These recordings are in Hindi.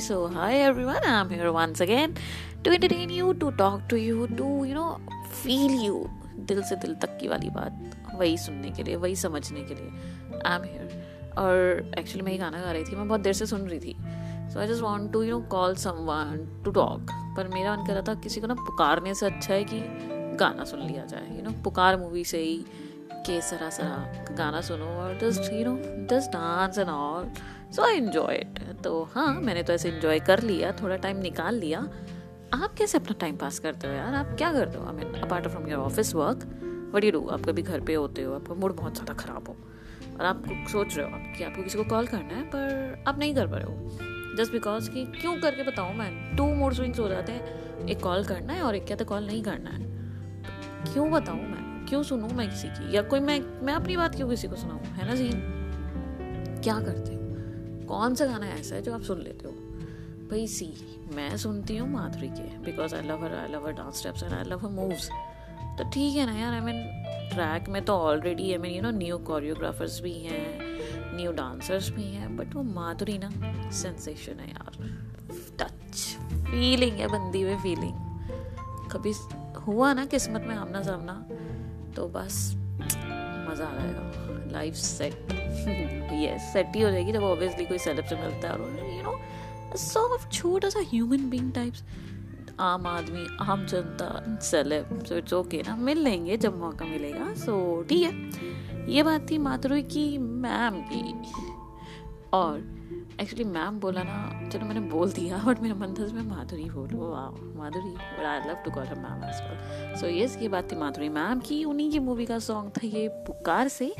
So, hi everyone, I'm here once again to entertain you, to talk to you, to you know, feel you. दिल से दिल तक की वाली बात वही सुनने के लिए वही समझने के लिए आई एम हेयर और एक्चुअली मैं ही गाना गा रही थी मैं बहुत देर से सुन रही थी। So I just want to you know call someone to talk पर मेरा मन कर रहा था किसी को ना पुकारने से अच्छा है कि गाना सुन लिया जाए यू नो पुकार मूवी से ही के सरा सरा गाना सुनो और just you know just dance and all so I enjoy it तो हाँ मैंने तो ऐसे इन्जॉय कर लिया, थोड़ा टाइम निकाल लिया। आप कैसे अपना टाइम पास करते हो यार? आप क्या करते हो? I mean apart from your office work what you do आप कभी घर पे होते हो, आपका मूड बहुत ज़्यादा ख़राब हो। और आप सोच रहे हो आप कि आपको किसी को कॉल करना है, पर आप नहीं कर पा रहे हो। जस्ट बिकॉज़ कि क्यों करके बताऊँ मैं? टू मूड स्विंग्स हो जाते हैं। एक कॉल करना है और एक कहते कॉल नहीं करना है। तो क्यों बताऊँ मैं? क्यों सुनूँ मैं किसी की? या कोई मैं मैं अपनी बात क्यों किसी को सुनाऊँ? है ना जी क्या करते हो? कौन सा गाना ऐसा है जो आप सुन लेते हो? भाई, सी, मैं सुनती हूँ माधुरी के because I love her I love her dance steps and I love her moves तो ठीक है ना यार आई मीन ट्रैक में तो already I mean you know new choreographers भी हैं न्यू डांसर्स भी हैं बट वो माधुरी ना सेंसेशन है यार. टच फीलिंग है, बंदी में फीलिंग कभी हुआ ना किस्मत में आमना सामना तो बस मज़ा आ जाएगा. लाइफ सेट यस सेट हो जाएगी जब ऑब्वियसली कोई सेलेब से मिलता है और यू नो सॉफ्ट छोटा सा ह्यूमन बींग टाइप्स आम आदमी, आम जनता सेलेब सो इट्स ओके ना, मिल लेंगे जब मौका मिलेगा सो ठीक है। ये बात थी माधुरी की मैम की। और एक्चुअली मैम बोला ना, चलो मैंने बोल दिया बट मेरा मन था मैं माधुरी बोलूँ। वाह Madhuri but I love to call ma'am as well so yes ये बात थी माधुरी मैम की, उन्हीं की मूवी का सॉन्ग था ये, पुकार से।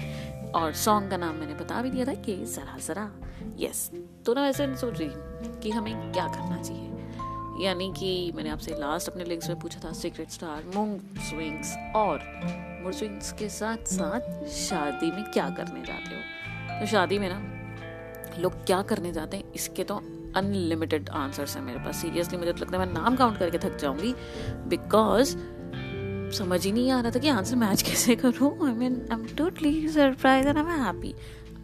और सॉन्ग का नाम मैंने बता भी दिया था कि सरा सरा यस तो ना वैसे सोच रही कि हमें क्या करना चाहिए। यानी कि मैंने आपसे लास्ट अपने लिंक्स में पूछा था सीक्रेट स्टार मूंग स्विंग्स और मूड स्विंग्स के साथ साथ शादी में क्या करने जाते हो? तो शादी में ना लोग क्या करने जाते हैं, इसके तो अनलिमिटेड आंसर्स हैं मेरे पास। सीरियसली मुझे तो लगता है मैं नाम काउंट करके थक जाऊँगी बिकॉज़ समझ ही नहीं आ रहा था कि आंसर मैच कैसे करूँ। I mean I am totally surprise and I am happy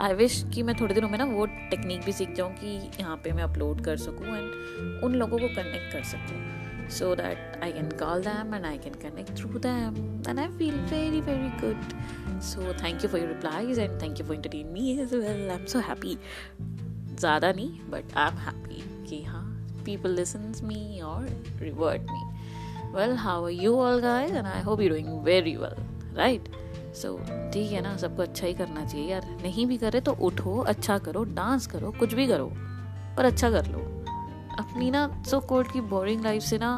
I wish कि मैं थोड़े दिनों में ना वो टेक्निक भी सीख जाऊँ कि यहाँ पे मैं अपलोड कर सकूँ एंड उन लोगों को कनेक्ट कर सकूँ। So that I can call them and I can connect through them and I feel very very good so thank you for your replies and thank you for entertain me as well I am so happy ज़्यादा नहीं बट आई एम हैप्पी कि हाँ पीपल लिसन्स मी और revert me well, how are you all guys? And I hope you're doing very well, right? So ठीक है ना, सबको अच्छा ही करना चाहिए यार। नहीं भी करे तो उठो अच्छा करो डांस करो, कुछ भी करो, पर अच्छा कर लो। अपनी ना सो कोर्ट की बोरिंग लाइफ से ना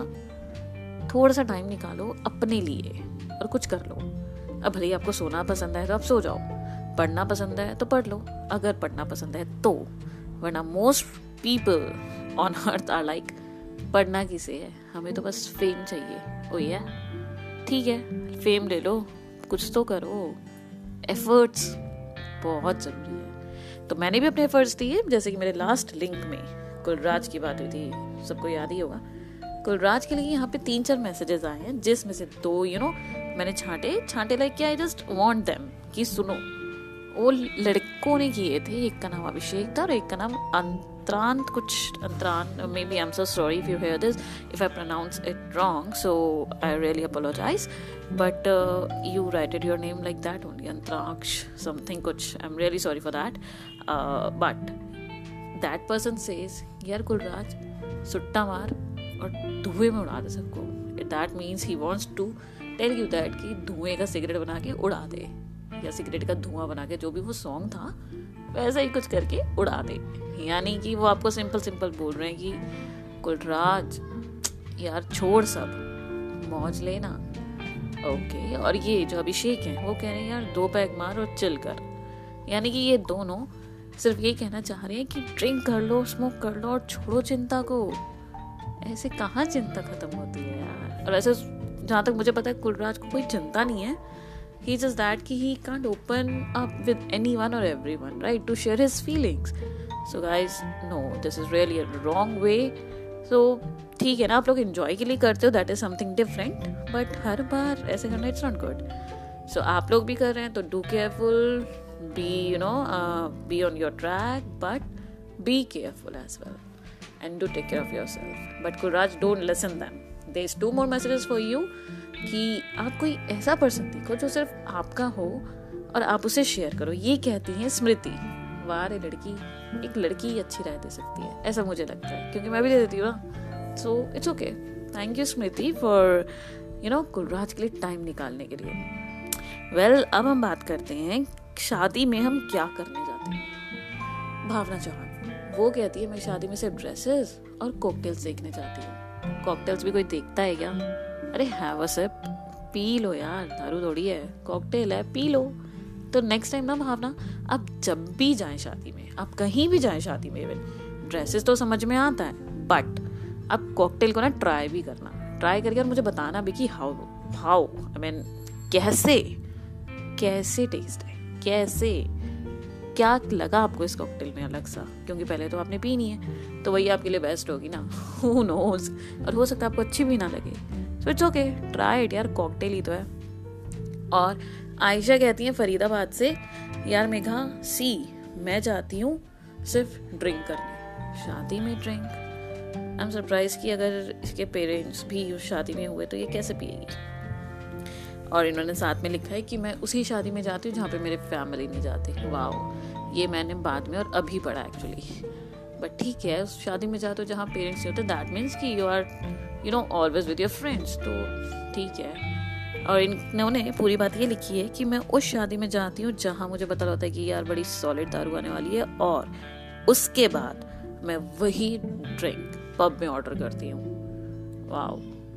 थोड़ा सा टाइम निकालो अपने लिए और कुछ कर लो। अब भले आपको सोना पसंद है तो आप सो जाओ, पढ़ना पसंद है तो पढ़ लो, अगर पढ़ना पसंद है तो। वरना most people on earth are like पढ़ना किसे है? हमें तो बस फेम चाहिए। ओ या ठीक है फेम ले लो। कुछ तो करो। एफर्ट्स बहुत ज़रूरी है। तो मैंने भी अपने एफर्ट्स दिए जैसे कि मेरे लास्ट लिंक में कुलराज की बात हुई थी। सबको याद ही होगा। कुलराज के लिए यहाँ पे तीन चार मैसेजेस आए हैं जिसमें से दो यू you नो know, मैंने छांटे। छांटे लाइक क्या आई जस्ट वांट देम कि सुनो। वो लड़कों ने किए थे, एक का नाम अभिषेक था और एक का नाम अंतरांत कुछ, Antaran may be I am so sorry if you hear this if I pronounce it wrong so I really apologise but you writed your name like that only Antaraksh something कुछ I am really sorry for that but that person says यार कुलराज सुट्टा मार और धुएँ में उड़ा दे सबको that means he wants to tell you that कि धुएँ का सिगरेट बना के उड़ा दे या सिगरेट का धुआँ बना के जो भी वो सॉन्ग था, वैसा ही कुछ करके उड़ा दे। यानी कि वो आपको सिंपल सिंपल बोल रहे हैं कि, कुलराज, यार छोड़ सब, मौज लेना। ओके और ये जो अभिषेक हैं, वो कह रहे हैं, यार दो पैक मार और चिल कर। यानी कि ये दोनों सिर्फ़ ये कहना चाह रहे हैं कि ड्रिंक कर लो स्मोक कर लो और छोड़ो चिंता को। ऐसे कहाँ चिंता खत्म होती है यार? और ऐसे जहाँ तक मुझे पता है, कुलराज को कोई चिंता नहीं है। ही जस्ट दैट कि he can't open up with anyone और everyone right to share his feelings so guys no this is really wrong way so ठीक है ना, आप लोग इन्जॉय के लिए करते हो that is something different but हर बार ऐसे करना इट्स नॉट गुड सो आप लोग भी कर रहे हैं तो do careful be you know be on your track but be careful as well and do take care of yourself but But don't listen listen them. Is two more messages for you. कि आप कोई ऐसा पर्सन देखो जो सिर्फ़ आपका हो और आप उसे शेयर करो। ये कहती है स्मृति वाह रे लड़की एक लड़की अच्छी राय दे सकती है। ऐसा मुझे लगता है क्योंकि मैं भी दे देती हूँ ना। So it's okay thank you Smriti for you know Gulraj के लिए टाइम निकालने के लिए। वेल well, अब हम बात करते हैं शादी में हम क्या करने जाते हैं? भावना चौहान वो कहती है मैं शादी में सिर्फ़ ड्रेसेस और कॉकटेल्स देखने जाती हूँ। कॉकटेल्स भी कोई देखता है क्या? अरे हैव अ सिप पी लो यार, दारू थोड़ी है। कॉकटेल है, पी लो। तो नेक्स्ट टाइम ना, भावना, आप जब भी जाएँ शादी में, आप कहीं भी जाएँ शादी में इवन ड्रेसेस तो समझ में आता है बट आप कॉकटेल को ना ट्राई भी करना। ट्राई करके और मुझे बताना भी कि हाउ हाउ आई मीन कैसे कैसे टेस्ट है, कैसे, क्या लगा आपको इस कॉकटेल में अलग सा? क्योंकि पहले तो आपने पी नहीं है तो वही आपके लिए बेस्ट होगी ना। हु नोज़ और हो सकता है आपको अच्छी भी ना लगे। So it's okay try it यार. कॉकटेल ही तो है. और आयशा कहती है फरीदाबाद से, यार मेघा सी, मैं जाती हूँ सिर्फ़ ड्रिंक करने. शादी में ड्रिंक आई एम सरप्राइज़ कि अगर इसके पेरेंट्स भी उस शादी में हुए तो ये कैसे पिएगी? और इन्होंने साथ में लिखा है कि मैं उसी शादी में जाती हूँ जहाँ पे मेरे फैमिली नहीं जाते वाह ये मैंने बाद में और अभी पढ़ा एक्चुअली बट ठीक है, उस शादी में जाते हो जहाँ पेरेंट्स नहीं होते दैट मीन्स कि you are you know always with your friends तो ठीक है। और इन्होंने पूरी बात ये लिखी है कि मैं उस शादी में जाती हूँ जहाँ मुझे पता होता है कि यार बड़ी सॉलिड दारू आने वाली है और उसके बाद मैं वही ड्रिंक पब में ऑर्डर करती हूँ। वाह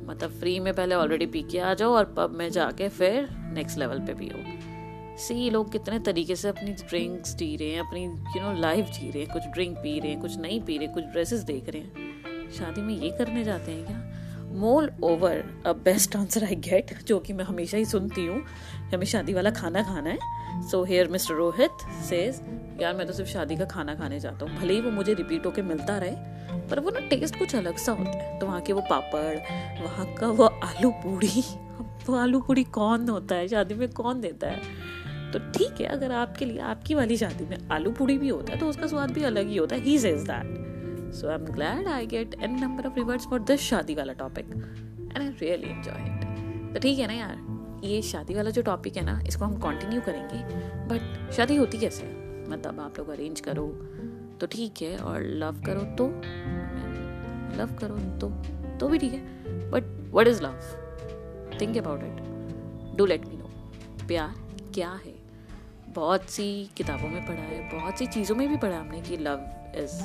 मतलब फ्री में पहले ऑलरेडी पी के आ जाओ और पब में जाके फिर नेक्स्ट लेवल पे पियो। सी लोग कितने तरीके से अपनी ड्रिंक्स जी रहे हैं, अपनी यू नो लाइफ जी रहे हैं। कुछ ड्रिंक पी रहे हैं, कुछ नहीं पी रहे, कुछ ड्रेसेस देख रहे हैं। शादी में ये करने जाते हैं क्या? Moreover a best answer I get जो कि मैं हमेशा ही सुनती हूँ। हमें शादी वाला खाना खाना है। So here mister Rohit says यार, मैं तो सिर्फ़ शादी का खाना खाने जाता हूँ। भले ही वो मुझे रिपीट होके मिलता रहे, पर वो ना टेस्ट कुछ अलग सा होता है। तो वहाँ के वो पापड़, वहाँ का वो आलू पूड़ी वो आलू पूड़ी कौन होता है? शादी में कौन देता है? तो ठीक है, अगर आपके लिए, आपकी वाली शादी में आलू पूड़ी भी होता है तो उसका स्वाद भी अलग ही होता है। He says that So, I'm glad I get n number of rewards for this शादी वाला topic and I really enjoy it तो ठीक है ना यार? ये शादी वाला जो टॉपिक है ना, इसको हम कंटिन्यू करेंगे. बट शादी होती कैसे? मतलब आप लोग अरेंज करो. तो ठीक है, और लव करो तो लव करो तो तो भी ठीक है. But what is love think about it do let me know प्यार क्या है? बहुत सी किताबों में पढ़ा है, बहुत सी चीज़ों में भी पढ़ा हमने कि love is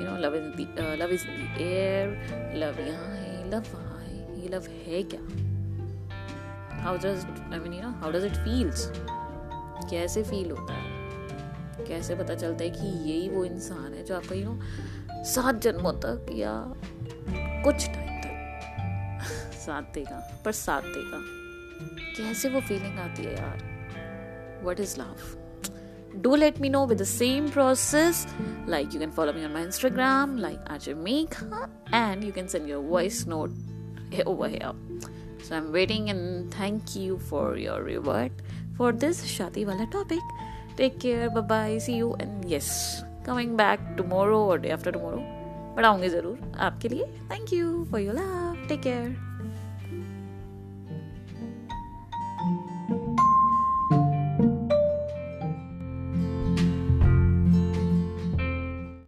you know love is love is the air love यहाँ है लव वहाँ है ये लव है क्या how does I mean you know how does it feels कैसे फील होता है? कैसे पता चलता है कि यही वो इंसान है जो आपका यू नो सात जन्मों तक या कुछ टाइम तक साथ देगा, पर साथ देगा। कैसे वो फीलिंग आती है यार? What is love do let me know with the same process like you can follow me on my instagram like ajamika and you can send your voice note over here so i'm waiting and thank you for your reward for this shadi wala topic take care bye bye see you and yes coming back tomorrow or day after tomorrow but आऊंगी ज़रूर आपके लिए thank you for your love take care